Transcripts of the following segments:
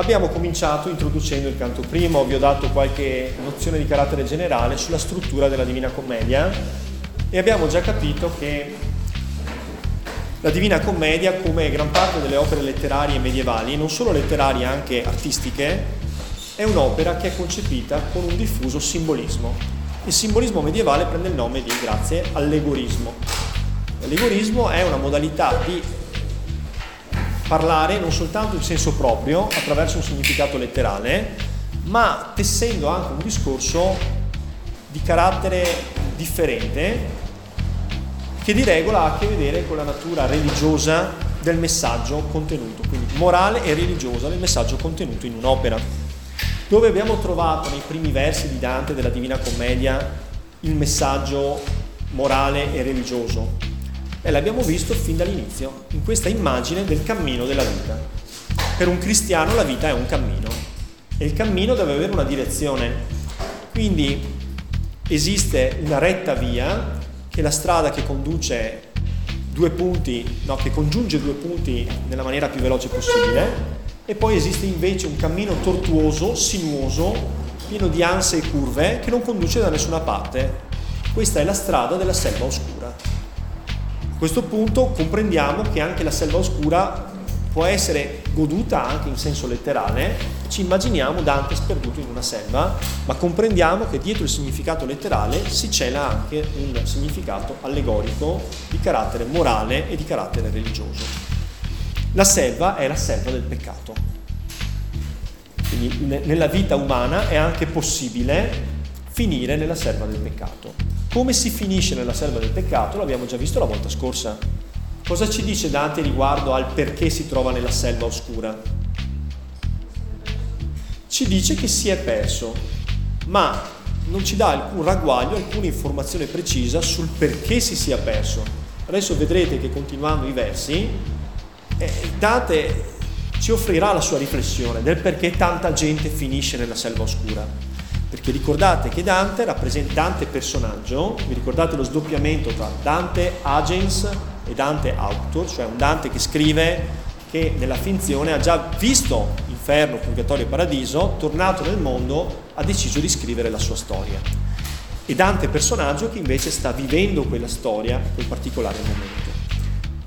abbiamo cominciato introducendo il canto primo, vi ho dato qualche nozione di carattere generale sulla struttura della Divina Commedia e abbiamo già capito che la Divina Commedia, come gran parte delle opere letterarie medievali, non solo letterarie, anche artistiche, è un'opera che è concepita con un diffuso simbolismo. Il simbolismo medievale prende il nome di, grazie, allegorismo. L'allegorismo è una modalità di parlare non soltanto in senso proprio, attraverso un significato letterale, ma tessendo anche un discorso di carattere differente che di regola ha a che vedere con la natura religiosa del messaggio contenuto, quindi morale e religiosa del messaggio contenuto in un'opera. Dove abbiamo trovato nei primi versi di Dante della Divina Commedia il messaggio morale e religioso? E l'abbiamo visto fin dall'inizio, in questa immagine del cammino della vita. Per un cristiano la vita è un cammino e il cammino deve avere una direzione. Quindi esiste una retta via, che è la strada che conduce due punti, no, che congiunge due punti nella maniera più veloce possibile, e poi esiste invece un cammino tortuoso, sinuoso, pieno di anse e curve, che non conduce da nessuna parte. Questa è la strada della selva oscura questo punto comprendiamo che anche la selva oscura può essere goduta anche in senso letterale, ci immaginiamo Dante sperduto in una selva, ma comprendiamo che dietro il significato letterale si cela anche un significato allegorico di carattere morale e di carattere religioso. La selva è la selva del peccato. Quindi nella vita umana è anche possibile finire nella selva del peccato. Come si finisce nella selva del peccato l'abbiamo già visto la volta scorsa. Cosa ci dice Dante riguardo al perché si trova nella selva oscura? Ci dice che si è perso, ma non ci dà alcun ragguaglio, alcuna informazione precisa sul perché si sia perso. Adesso vedrete che continuando i versi, eh, Dante ci offrirà la sua riflessione del perché tanta gente finisce nella selva oscura. Perché ricordate che Dante rappresenta Dante personaggio, vi ricordate lo sdoppiamento tra Dante agens e Dante autor, cioè un Dante che scrive che nella finzione ha già visto inferno, purgatorio e paradiso, tornato nel mondo, ha deciso di scrivere la sua storia. E Dante personaggio che invece sta vivendo quella storia quel particolare momento.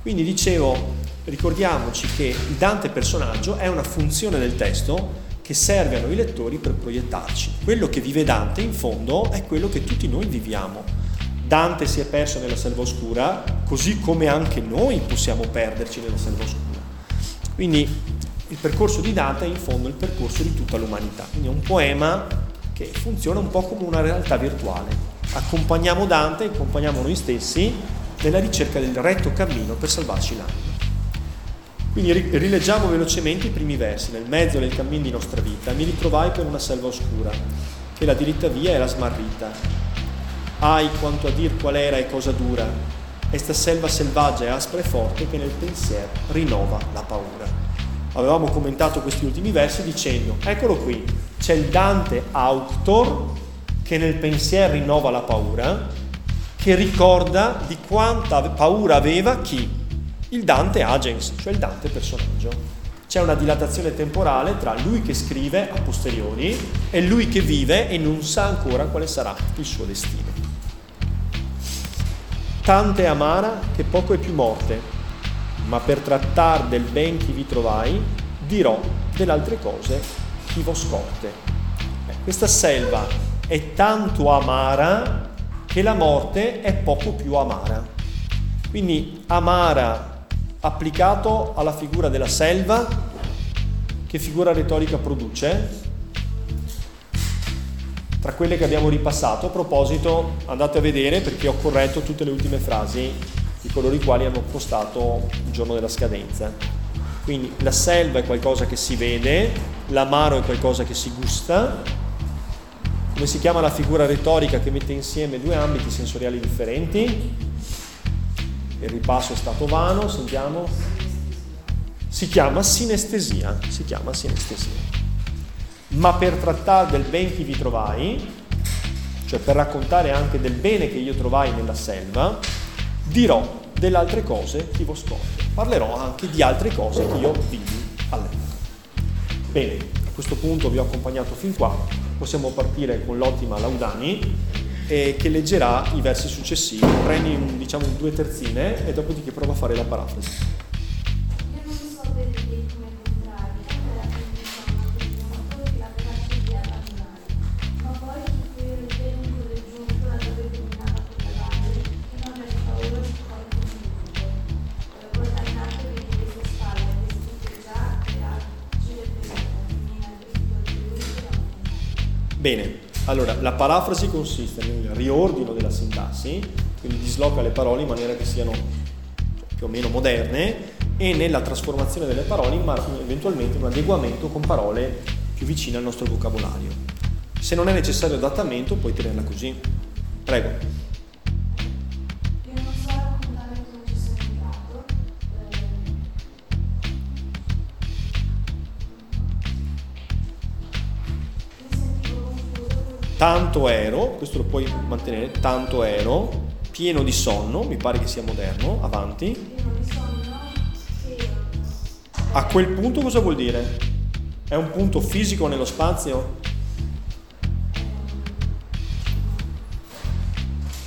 Quindi dicevo, ricordiamoci che il Dante personaggio è una funzione del testo che serve a noi lettori per proiettarci. Quello che vive Dante in fondo è quello che tutti noi viviamo. Dante si è perso nella selva oscura, così come anche noi possiamo perderci nella selva oscura. Quindi il percorso di Dante è in fondo il percorso di tutta l'umanità. Quindi è un poema che funziona un po' come una realtà virtuale. Accompagniamo Dante, accompagniamo noi stessi nella ricerca del retto cammino per salvarci l'anima. Quindi rileggiamo velocemente i primi versi. Nel mezzo del cammino di nostra vita mi ritrovai per una selva oscura, che la diritta via era smarrita. Ai quanto a dir qual era e cosa dura, esta selva selvaggia e aspra e forte che nel pensiero rinnova la paura. Avevamo commentato questi ultimi versi dicendo, eccolo qui, c'è il Dante autor che nel pensiero rinnova la paura, che ricorda di quanta paura aveva chi? Il Dante agens, cioè il Dante personaggio. C'è una dilatazione temporale tra lui che scrive a posteriori e lui che vive e non sa ancora quale sarà il suo destino. Tante amara che poco è più morte, ma per trattar del ben chi vi trovai, dirò delle altre cose chi vo scorte. Eh, questa selva è tanto amara che la morte è poco più amara. Quindi amara applicato alla figura della selva, che figura retorica produce? Tra quelle che abbiamo ripassato, a proposito, andate a vedere perché ho corretto tutte le ultime frasi di coloro i quali hanno postato il giorno della scadenza. Quindi la selva è qualcosa che si vede, l'amaro è qualcosa che si gusta. Come si chiama la figura retorica che mette insieme due ambiti sensoriali differenti? Il ripasso è stato vano, sentiamo. Si chiama sinestesia, si chiama sinestesia. Ma per trattare del ben che vi trovai, cioè per raccontare anche del bene che io trovai nella selva, dirò delle altre cose che vo scordo. Parlerò anche di altre cose che io vidi all'epoca. Bene, a questo punto vi ho accompagnato fin qua, possiamo partire con l'ottima Laudani eh, che leggerà i versi successivi. Prendi un, diciamo due terzine e dopodiché prova a fare la parafrasi. La parafrasi consiste nel riordino della sintassi, quindi disloca le parole in maniera che siano più o meno moderne e nella trasformazione delle parole, ma eventualmente un adeguamento con parole più vicine al nostro vocabolario. Se non è necessario adattamento, puoi tenerla così. Prego. Tanto ero, questo lo puoi mantenere, tanto ero, pieno di sonno, mi pare che sia moderno, avanti. A quel punto cosa vuol dire? È un punto fisico nello spazio?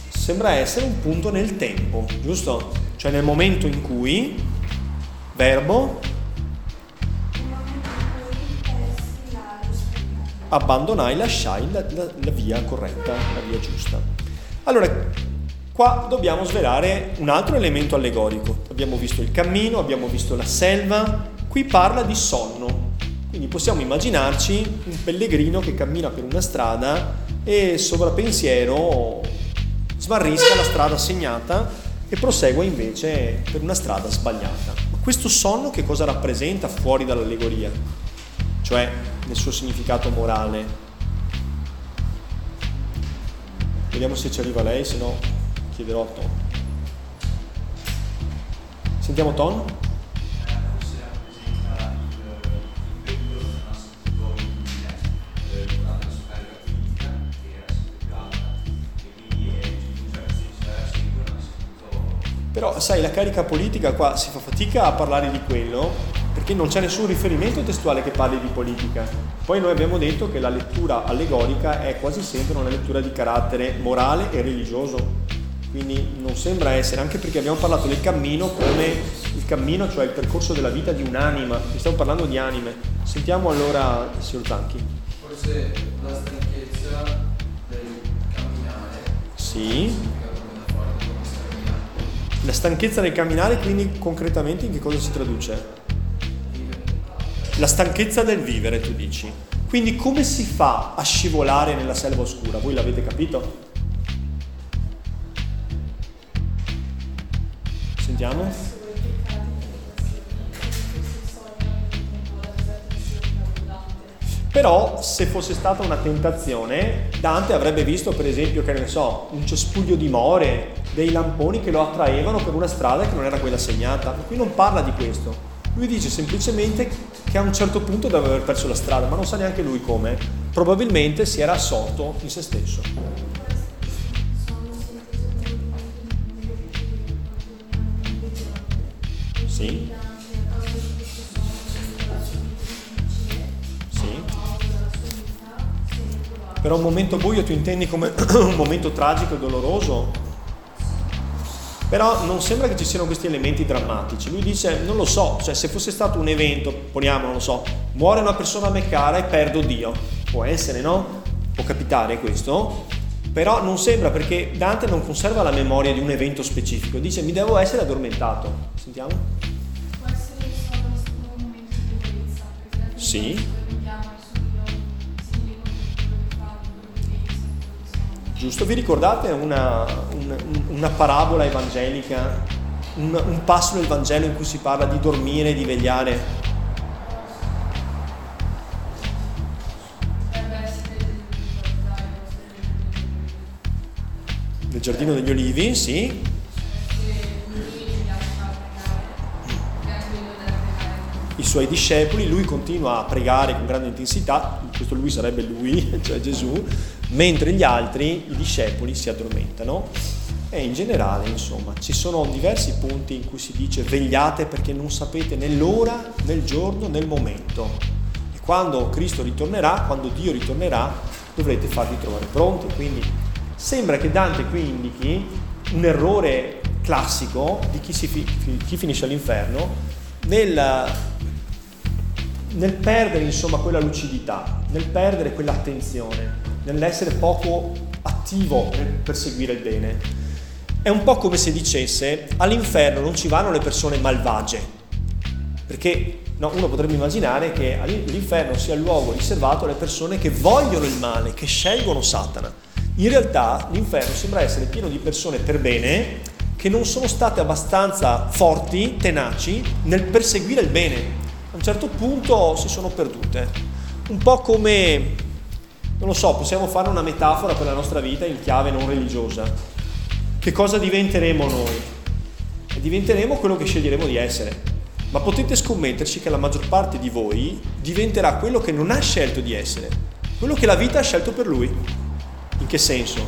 Sembra essere un punto nel tempo, giusto? Cioè nel momento in cui, verbo, abbandonai, lasciai la, la, la via corretta, la via giusta. Allora, qua dobbiamo svelare un altro elemento allegorico. Abbiamo visto il cammino, abbiamo visto la selva, qui parla di sonno. Quindi possiamo immaginarci un pellegrino che cammina per una strada e sovrappensiero smarrisca la strada segnata e prosegua invece per una strada sbagliata. Ma questo sonno che cosa rappresenta fuori dall'allegoria? Cioè nel suo significato morale. Vediamo se ci arriva lei, se no chiederò a Ton. Sentiamo Ton? Però sai, la carica politica qua si fa fatica a parlare di quello perché non c'è nessun riferimento testuale che parli di politica. Poi noi abbiamo detto che la lettura allegorica è quasi sempre una lettura di carattere morale e religioso, quindi non sembra essere, anche perché abbiamo parlato del cammino come il cammino, cioè il percorso della vita di un'anima, stiamo parlando di anime. Sentiamo allora il signor Zanchi. Forse la stanchezza del camminare. Sì. La stanchezza del camminare, quindi concretamente in che cosa si traduce? La stanchezza del vivere, tu dici. Quindi come si fa a scivolare nella selva oscura? Voi l'avete capito? Sentiamo. Però se fosse stata una tentazione, Dante avrebbe visto per esempio, che ne so, un cespuglio di more, dei lamponi che lo attraevano per una strada che non era quella segnata. Qui non parla di questo. Lui dice semplicemente che a un certo punto deve aver perso la strada, ma non sa neanche lui come. Probabilmente si era assorto in se stesso. Sì. Sì. Però un momento buio tu intendi come un momento tragico e doloroso? Però non sembra che ci siano questi elementi drammatici. Lui dice, non lo so, cioè se fosse stato un evento, poniamo, non lo so, muore una persona a Meccara e perdo Dio. Può essere, no? Può capitare questo. Però non sembra perché Dante non conserva la memoria di un evento specifico. Dice, mi devo essere addormentato. Sentiamo? Può essere solo un momento di violenza. Sì. Giusto? Vi ricordate una, una, una parabola evangelica, un, un passo nel Vangelo in cui si parla di dormire e di vegliare? Nel giardino degli olivi, sì. I suoi discepoli, lui continua a pregare con grande intensità, questo lui sarebbe lui, cioè Gesù, mentre gli altri, i discepoli, si addormentano. E in generale, insomma, ci sono diversi punti in cui si dice vegliate perché non sapete né l'ora, né il giorno, né il momento. Quando Cristo ritornerà, quando Dio ritornerà, dovrete farvi trovare pronti. Quindi sembra che Dante qui indichi un errore classico di chi, fi- chi finisce all'inferno nel, nel perdere insomma quella lucidità, nel perdere quell'attenzione, nell'essere poco attivo nel perseguire il bene. È un po' come se dicesse all'inferno non ci vanno le persone malvagie, perché no, uno potrebbe immaginare che l'inferno sia il luogo riservato alle persone che vogliono il male, che scelgono Satana. In realtà l'inferno sembra essere pieno di persone per bene che non sono state abbastanza forti, tenaci nel perseguire il bene. A un certo punto si sono perdute. Un po' come, non lo so, possiamo fare una metafora per la nostra vita in chiave non religiosa che cosa diventeremo noi? Diventeremo quello che sceglieremo di essere. Ma potete scommetterci che la maggior parte di voi diventerà quello che non ha scelto di essere, quello che la vita ha scelto per lui. In che senso?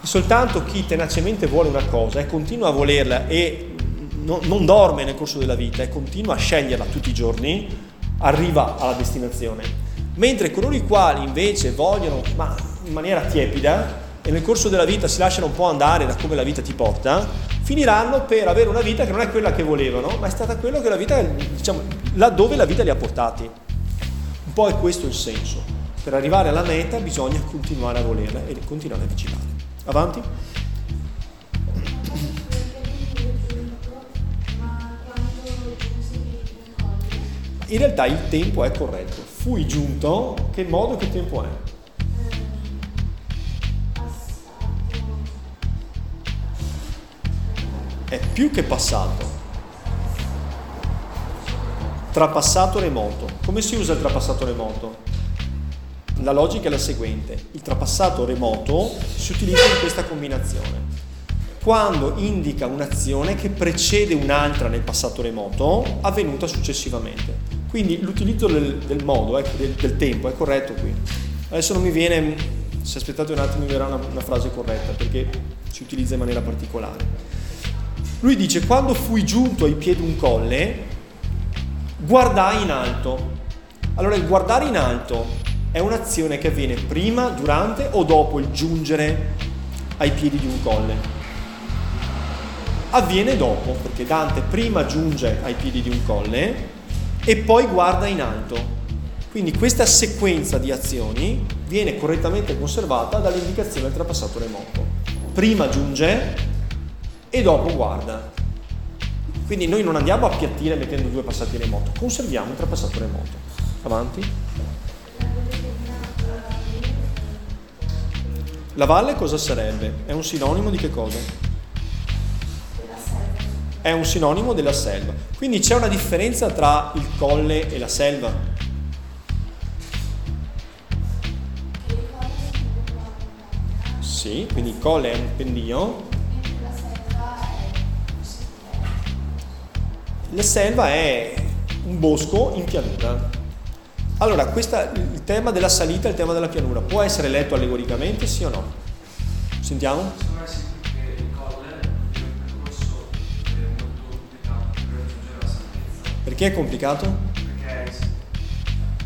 Soltanto chi tenacemente vuole una cosa e continua a volerla e no, non dorme nel corso della vita e continua a sceglierla tutti i giorni, arriva alla destinazione. Mentre coloro i quali invece vogliono, ma in maniera tiepida, e nel corso della vita si lasciano un po' andare da come la vita ti porta, finiranno per avere una vita che non è quella che volevano, ma è stata quella che la vita, diciamo, laddove la vita li ha portati. Un po' è questo il senso. Per arrivare alla meta bisogna continuare a volerla e continuare a vigilare. Avanti? In realtà il tempo è corretto. Fui giunto, che modo, che tempo è? è più che passato. Trapassato remoto. Come si usa il trapassato remoto? La logica è la seguente. Il trapassato remoto si utilizza in questa combinazione. Quando indica un'azione che precede un'altra nel passato remoto avvenuta successivamente. Quindi l'utilizzo del, del modo, ecco, del, del, tempo è corretto qui. Adesso non mi viene, se aspettate un attimo mi verrà una, una frase corretta perché si utilizza in maniera particolare. Lui dice, quando fui giunto ai piedi un colle, guardai in alto. Allora il guardare in alto è un'azione che avviene prima, durante o dopo il giungere ai piedi di un colle. Avviene dopo, perché Dante prima giunge ai piedi di un colle e poi guarda in alto. Quindi questa sequenza di azioni viene correttamente conservata dall'indicazione del trapassato remoto. Prima giunge e dopo guarda. Quindi noi non andiamo a appiattire mettendo due passati remoto, conserviamo il trapassato remoto. Avanti. La valle cosa sarebbe? È un sinonimo di che cosa? È un sinonimo della selva. Quindi c'è una differenza tra il colle e la selva. Sì, quindi il colle è un pendio La selva è un bosco in pianura. Allora, questa, il tema della salita e il tema della pianura può essere letto allegoricamente, sì o no? Sentiamo? Perché è complicato?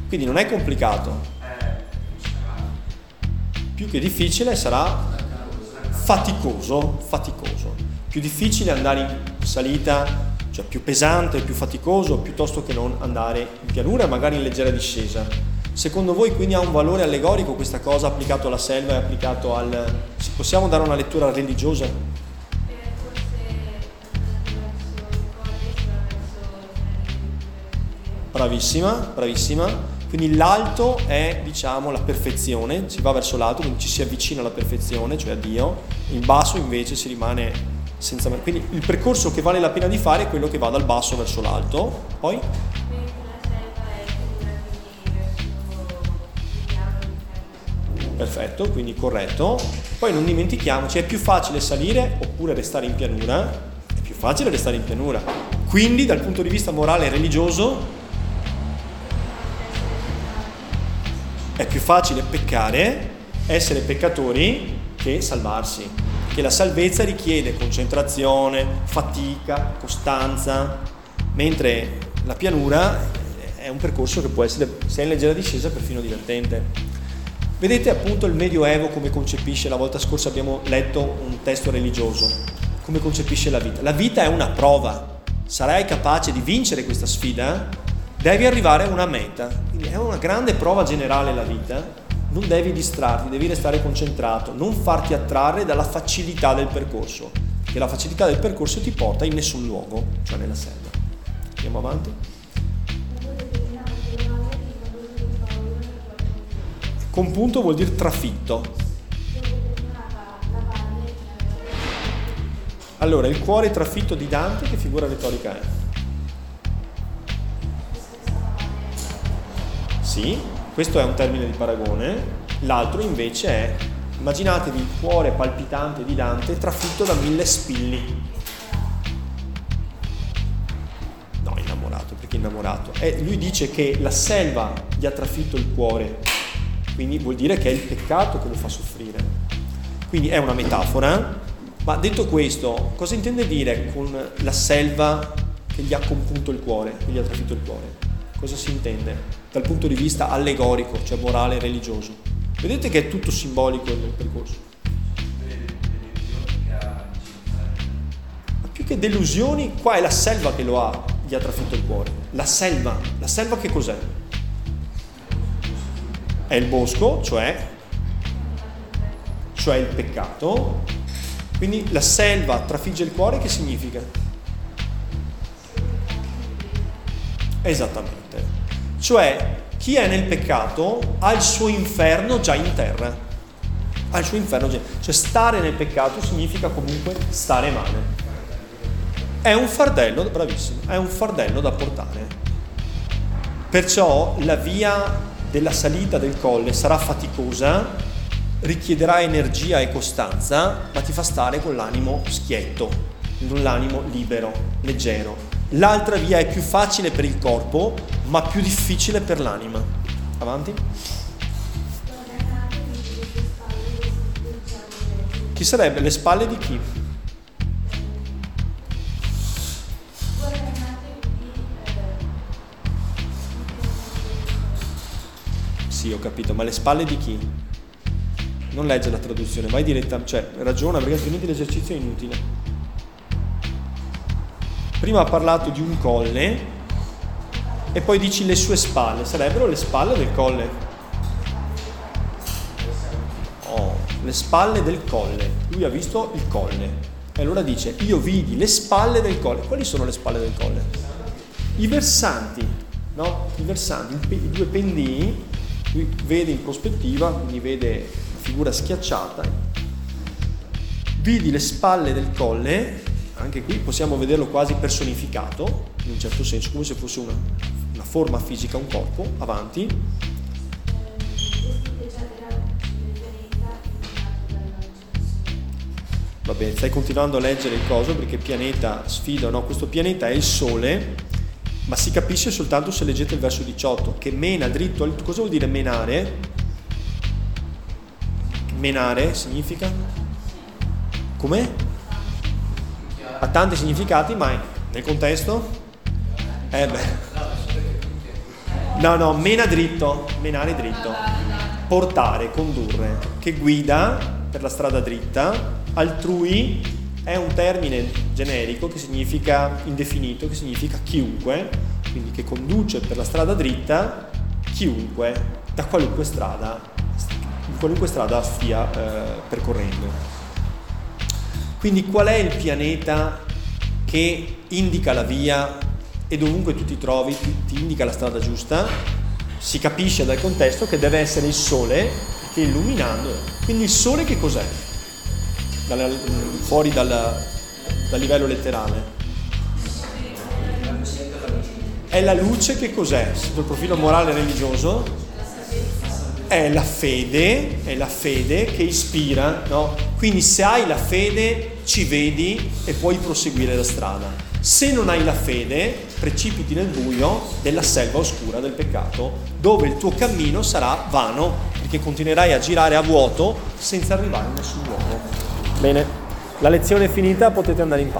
Quindi non è complicato. Più che difficile sarà faticoso, faticoso. Più difficile andare in salita cioè più pesante, più faticoso, piuttosto che non andare in pianura, magari in leggera discesa. Secondo voi quindi ha un valore allegorico questa cosa applicato alla selva e applicato al... Possiamo dare una lettura religiosa? Bravissima, bravissima. Quindi l'alto è, diciamo, la perfezione, si va verso l'alto, quindi ci si avvicina alla perfezione, cioè a Dio. In basso invece si rimane senza Quindi il percorso che vale la pena di fare è quello che va dal basso verso l'alto. Poi? Perfetto, quindi corretto. Poi non dimentichiamoci, è più facile salire oppure restare in pianura? È più facile restare in pianura. Quindi dal punto di vista morale e religioso facile peccare, essere peccatori che salvarsi che la salvezza richiede concentrazione, fatica, costanza, mentre la pianura è un percorso che può essere, se è in leggera discesa, perfino divertente. Vedete appunto il Medioevo come concepisce, la volta scorsa abbiamo letto un testo religioso, come concepisce la vita. La vita è una prova, sarai capace di vincere questa sfida? Devi arrivare a una meta, quindi è una grande prova generale la vita, non devi distrarti, devi restare concentrato, non farti attrarre dalla facilità del percorso, che la facilità del percorso ti porta in nessun luogo, cioè nella selva. Andiamo avanti. Compunto vuol dire trafitto. Allora, il cuore trafitto di Dante, che figura retorica è? Sì, questo è un termine di paragone. L'altro invece è, immaginatevi il cuore palpitante di Dante trafitto da mille spilli. No, innamorato, perché innamorato? Eh, lui dice che la selva gli ha trafitto il cuore quindi vuol dire che è il peccato che lo fa soffrire. Quindi è una metafora, ma detto questo, cosa intende dire con la selva che gli ha compunto il cuore, che gli ha trafitto il cuore? Cosa si intende dal punto di vista allegorico, cioè morale e religioso? Vedete che è tutto simbolico nel percorso. Ma più che delusioni, qua è la selva che lo ha, gli ha trafitto il cuore. La selva, la selva che cos'è? è il bosco, cioè, cioè il peccato. Quindi la selva trafigge il cuore, che significa? Esattamente. Cioè, chi è nel peccato ha il suo inferno già in terra. Ha il suo inferno già. Cioè, stare nel peccato significa comunque stare male. È un fardello, bravissimo, è un fardello da portare. Perciò la via della salita del colle sarà faticosa, richiederà energia e costanza, ma ti fa stare con l'animo schietto, con l'animo libero, leggero. L'altra via è più facile per il corpo, ma più difficile per l'anima. Avanti. Chi sarebbe? Le spalle di chi? Sì, ho capito, ma le spalle di chi? Non legge la traduzione, vai diretta, cioè ragiona perché altrimenti l'esercizio è inutile. Prima ha parlato di un colle e poi dici le sue spalle, sarebbero le spalle del colle. Oh, le spalle del colle. Lui ha visto il colle. E allora dice, io vidi le spalle del colle. Quali sono le spalle del colle? I versanti, no? I versanti, i due pendii lui vede in prospettiva, quindi vede la figura schiacciata. Vidi le spalle del colle, anche qui possiamo vederlo quasi personificato, in un certo senso, come se fosse una, una forma fisica, un corpo, avanti. Va bene, stai continuando a leggere il coso perché pianeta sfida, no? Questo pianeta è il Sole ma si capisce soltanto se leggete il verso 18, che mena dritto al... Cosa vuol dire menare? Menare significa? Come? Ha tanti significati, ma nel contesto? Eh beh. No, no, mena dritto, menare dritto. Portare, condurre, che guida per la strada dritta, altrui è un termine generico che significa indefinito, che significa chiunque, quindi che conduce per la strada dritta chiunque da qualunque strada, qualunque strada stia eh, percorrendo. Quindi qual è il pianeta che indica la via e dovunque tu ti trovi ti, ti indica la strada giusta? Si capisce dal contesto che deve essere il sole che illuminando. Quindi il sole che cos'è? dalla, fuori dal, dal livello letterale. È la luce che cos'è? Sotto il profilo morale e religioso? È la fede, è la fede che ispira, no? Quindi se hai la fede ci vedi e puoi proseguire la strada. Se non hai la fede, precipiti nel buio della selva oscura del peccato, dove il tuo cammino sarà vano, perché continuerai a girare a vuoto senza arrivare a nessun luogo. Bene, la lezione è finita, potete andare in pace.